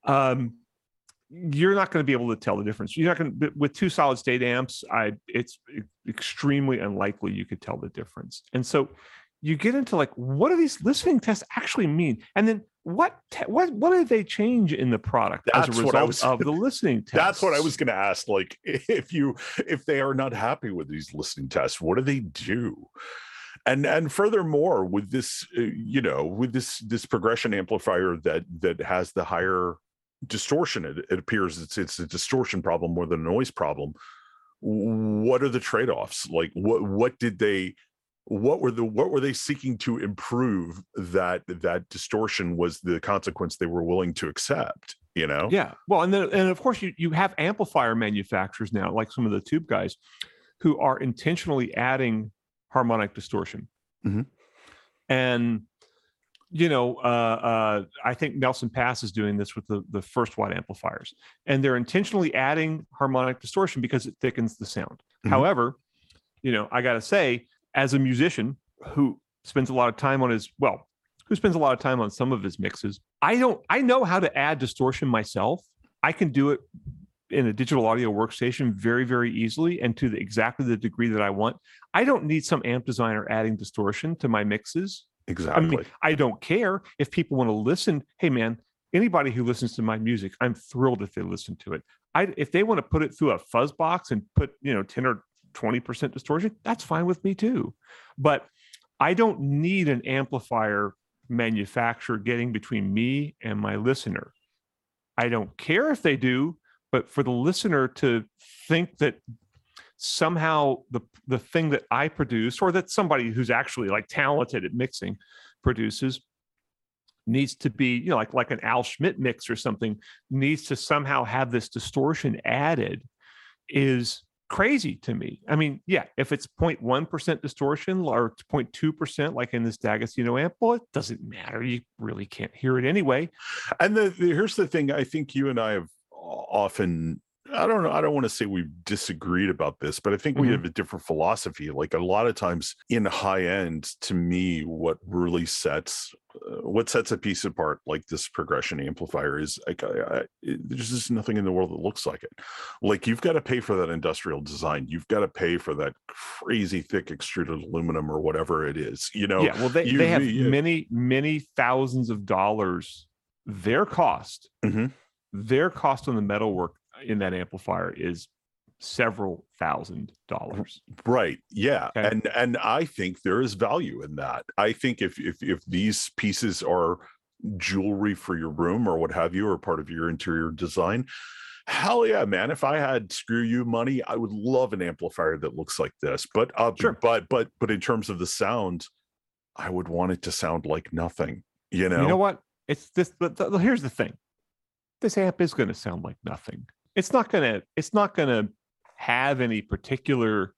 Um, you're not going to be able to tell the difference. You're not going to with two solid state amps. I it's extremely unlikely you could tell the difference. And so you get into like, what do these listening tests actually mean? And then what te- what what did they change in the product as a result was- of the listening tests? That's what I was going to ask. Like, if you if they are not happy with these listening tests, what do they do? And and furthermore, with this, uh, you know, with this this progression amplifier that that has the higher distortion, it, it appears it's it's a distortion problem more than a noise problem. What are the trade offs? Like, what what did they? What were the what were they seeking to improve that that distortion was the consequence they were willing to accept? You know, Yeah. Well, and then and of course you you have amplifier manufacturers now, like some of the tube guys, who are intentionally adding harmonic distortion. Mhm. And you know, uh, uh, I think Nelson Pass is doing this with the the first watt amplifiers, and they're intentionally adding harmonic distortion because it thickens the sound. Mhm. However, you know, I got to say, as a musician who spends a lot of time on his well, who spends a lot of time on some of his mixes, I don't. I know how to add distortion myself. I can do it in a digital audio workstation very, very easily and to the, exactly the degree that I want. I don't need some amp designer adding distortion to my mixes Exactly. I mean, I don't care if people want to listen. Hey, man, anybody who listens to my music, I'm thrilled if they listen to it. I if they want to put it through a fuzz box and put you know 10 or 20 percent distortion, that's fine with me too. But I don't need an amplifier manufacturer getting between me and my listener. I don't care if they do, but for the listener to think that somehow the the thing that I produce or that somebody who's actually like talented at mixing produces needs to be you know like like an Al Schmitt mix or something needs to somehow have this distortion added is crazy to me. I mean, yeah, if it's 0.1% distortion or 0.2% like in this D'Agostino amp, well, it doesn't matter. You really can't hear it anyway. And the, the here's the thing I think you and I have often I don't know. I don't want to say we've disagreed about this, but I think we Mhm. have a different philosophy. Like a lot of times in high end, to me, what really sets uh, what sets a piece apart, like this progression amplifier, is like I, I, there's just nothing in the world that looks like it. Like you've got to pay for that industrial design. You've got to pay for that crazy thick extruded aluminum or whatever it is. You know, yeah, well, they, you- they have you- many, many thousands of dollars. Their cost, Mhm. their cost on the metalwork in that amplifier is several thousand dollars. Right. Yeah. Okay. And and I think there is value in that. I think if if if these pieces are jewelry for your room or what have you, or part of your interior design, hell yeah, man. If I had screw you money, I would love an amplifier that looks like this. But uh Sure. but but but in terms of the sound, I would want it to sound like nothing. You know, You know what? It's this. But th- here's the thing: this amp is going to sound like nothing. It's not going to. It's not to have any particular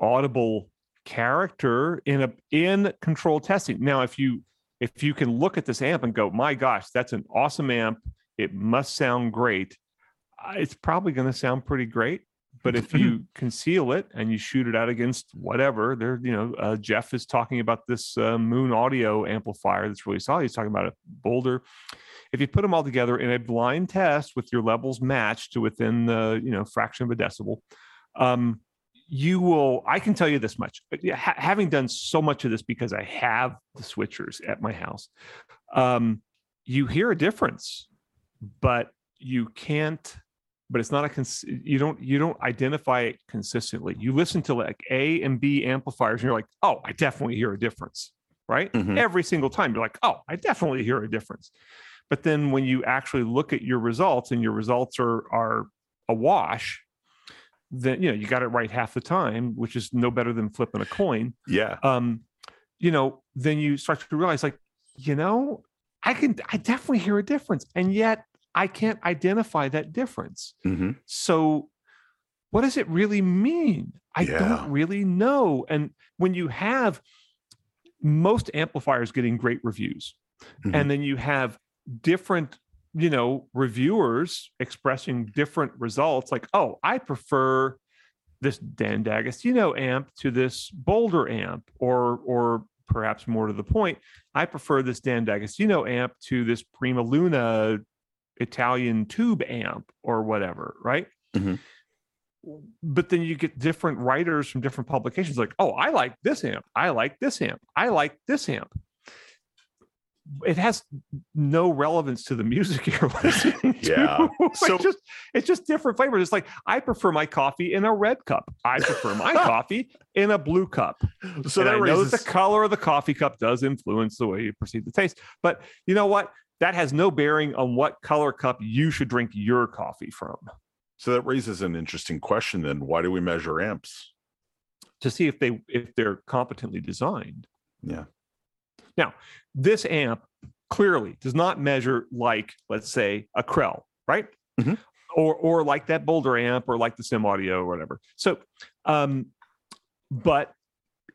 audible character in a in control testing. Now, if you if you can look at this amp and go, "My gosh, that's an awesome amp. It must sound great." uh, It's probably going to sound pretty great. But if you conceal it and you shoot it out against whatever, there, you know, uh, Jeff is talking about this uh, Moon Audio amplifier that's really solid. He's talking about a Boulder. If you put them all together in a blind test with your levels matched to within the, you know, fraction of a decibel, um, you will. I can tell you this much. ha- having done so much of this because I have the switchers at my house, um, you hear a difference, but you can't but it's not a cons- you don't you don't identify it consistently you listen to like a and b amplifiers and you're like oh i definitely hear a difference right Mhm. every single time you're like oh i definitely hear a difference but then when you actually look at your results and your results are are a wash then you know you got it right half the time which is no better than flipping a coin yeah. um you know then you start to realize like you know i can i definitely hear a difference and yet i can't identify that difference hmm so what does it really mean i Yeah. don't really know and when you have most amplifiers getting great reviews Mhm. and then you have different you know reviewers expressing different results like oh i prefer this dan d'agostino amp to this boulder amp or or perhaps more to the point i prefer this dan d'agostino amp to this PrimaLuna italian tube amp or whatever right? Mhm. but then you get different writers from different publications like oh i like this amp. I like this amp. I like this amp it has no relevance to the music you're listening to. Yeah. So- it's just it's just different flavors. It's like I prefer my coffee in a red cup. I prefer my coffee in a blue cup. So and that I raises the color of the coffee cup does influence the way you perceive the taste. But you know what? That has no bearing on what color cup you should drink your coffee from. so that raises an interesting question then. Why do we measure amps? To see if they if they're competently designed. Yeah. This amp clearly does not measure like let's say a Krell, right? Mhm. Or or like that Boulder amp or like the Sim Audio or whatever. So um but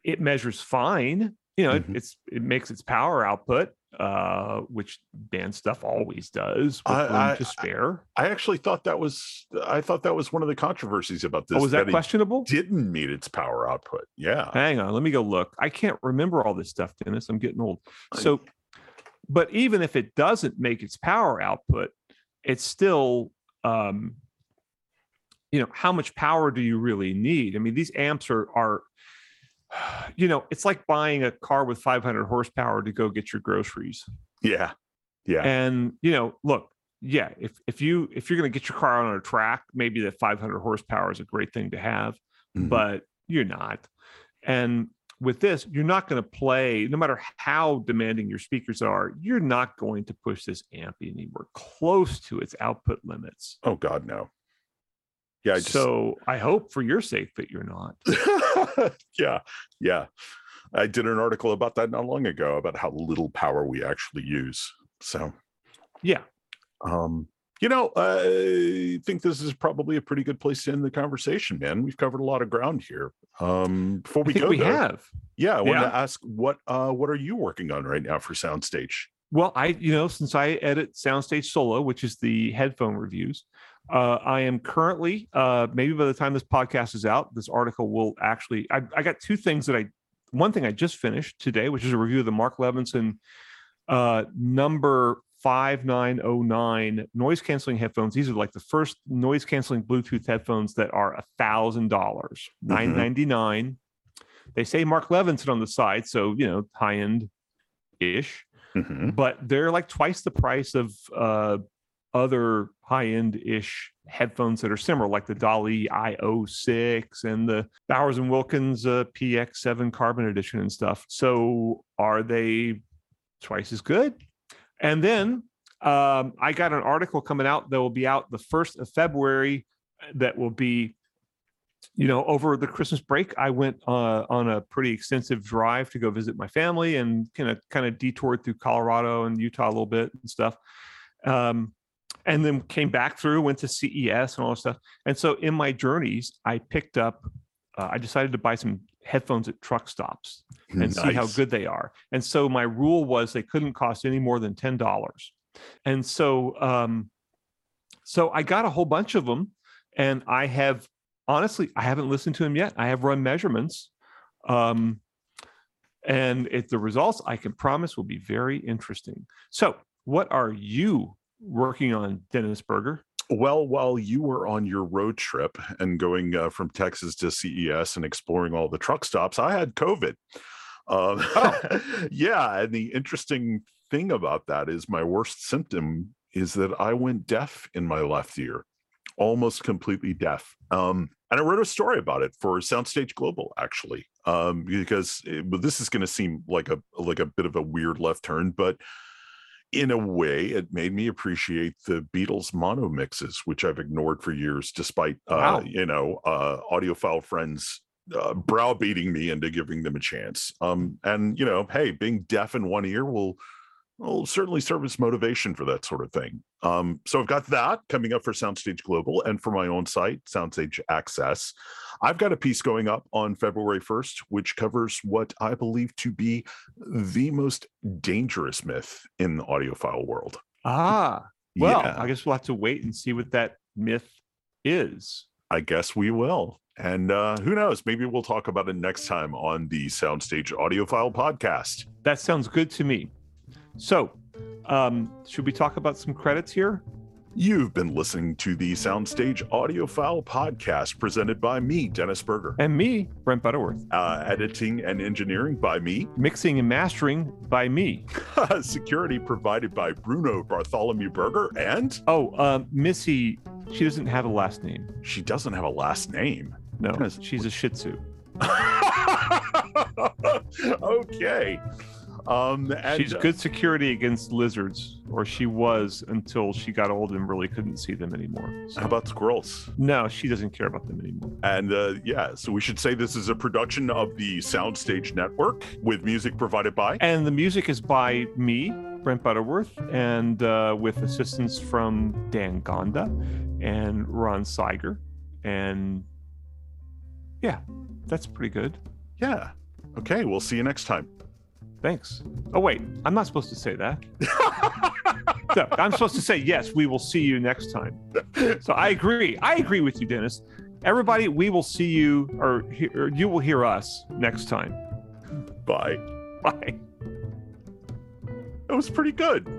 it measures fine. You know, it- Mhm. it's it makes its power output, uh, which band stuff always does with I- room I- to spare. I actually thought that was I thought that was one of the controversies about this. oh, was that it questionable? didn't meet its power output. Yeah. Hang on, let me go look. I can't remember all this stuff, Dennis. I'm getting old. I- So, but even if it doesn't make its power output, it's still, um, you know, how much power do you really need? I mean, these amps are are you know, it's like buying a car with 500 horsepower to go get your groceries. Yeah. Yeah. And you know, look, yeah, if if you if you're going to get your car on a track, maybe that 500 horsepower is a great thing to have, Mhm. but you're not. And with this, you're not going to play, no matter how demanding your speakers are, you're not going to push this amp anywhere close to its output limits. oh God, no. Yeah. I just, so I hope for your sake that you're not. yeah. Yeah. I did an article about that not long ago about how little power we actually use. So, Yeah. um, you know, I think this is probably a pretty good place to end the conversation, man. We've covered a lot of ground here. Um, before we go, we though, have. yeah, I Yeah. to ask what uh what are you working on right now for Soundstage? Well, I, you know, since I edit Soundstage Solo, which is the headphone reviews, uh, I am currently, uh, maybe by the time this podcast is out, this article will actually, I, I got two things that I, one thing I just finished today, which is a review of the Mark Levinson uh, number 5909 noise canceling headphones. These are like the first noise canceling Bluetooth headphones that are a thousand dollars, nine ninety nine. They say Mark Levinson on the side, so you know, high end ish Mhm. but they're like twice the price of uh, other high-end ish headphones that are similar, like the Dali IO6 and the Bowers and Wilkins uh, PX7 Carbon Edition and stuff. So are they twice as good? And then um, I got an article coming out that will be out the first of February. That will be you know, over the Christmas break, I went uh, on a pretty extensive drive to go visit my family and kind of kind of detoured through Colorado and Utah a little bit and stuff. Um, and then came back through, went to CES and all that stuff. And so in my journeys, I picked up, uh, I decided to buy some headphones at truck stops and see how good they are. And so my rule was they couldn't cost any more than ten dollars. And so, um, so I got a whole bunch of them, and I have honestly I haven't listened to them yet. I have run measurements, um, and if the results I can promise will be very interesting. So, what are you working on, Dennis Burger? Well, while you were on your road trip and going uh, from Texas to CES and exploring all the truck stops, I had COVID. Um, yeah, and the interesting thing about that is my worst symptom is that I went deaf in my left ear, almost completely deaf. Um, and I wrote a story about it for Soundstage Global, actually, um, because it, well, this is going to seem like a like a bit of a weird left turn, but in a way, it made me appreciate the Beatles mono mixes, which I've ignored for years, despite uh, Wow. you know uh, audiophile friends uh, browbeating me into giving them a chance. Um, and you know, hey, being deaf in one ear will will certainly serve as motivation for that sort of thing. Um, so I've got that coming up for Soundstage Global and for my own site, Soundstage Access. I've got a piece going up on February 1st, which covers what I believe to be the most dangerous myth in the audiophile world. Ah, well, Yeah, I guess we'll have to wait and see what that myth is. I guess we will. And uh, who knows? Maybe we'll talk about it next time on the Soundstage Audiophile podcast. That sounds good to me. So, um, should we talk about some credits here? You've been listening to the Soundstage Audiophile podcast presented by me, Dennis Burger. And me, Brent Butterworth. Uh, editing and engineering by me. Mixing and mastering by me. Security provided by Bruno Bartholomew Burger. And Oh, um, Missy, she doesn't have a last name. she doesn't have a last name. No, Yes. she's a Shih Tzu. okay. Um, and, she's good security against lizards, or she was until she got old and really couldn't see them anymore. So- How about squirrels? no, she doesn't care about them anymore. And uh, yeah, so we should say this is a production of the Soundstage Network with music provided by. And the music is by me, Brent Butterworth, and uh, with assistance from Dan Gonda and Ron Seiger. And yeah, that's pretty good. Yeah. Okay, we'll see you next time. Thanks. Oh, wait, I'm not supposed to say that. I'm supposed to say, yes, we will see you next time. So I agree. I agree with you, Dennis. Everybody, we will see you, or, he- or you will hear us next time. Bye. Bye. It was pretty good.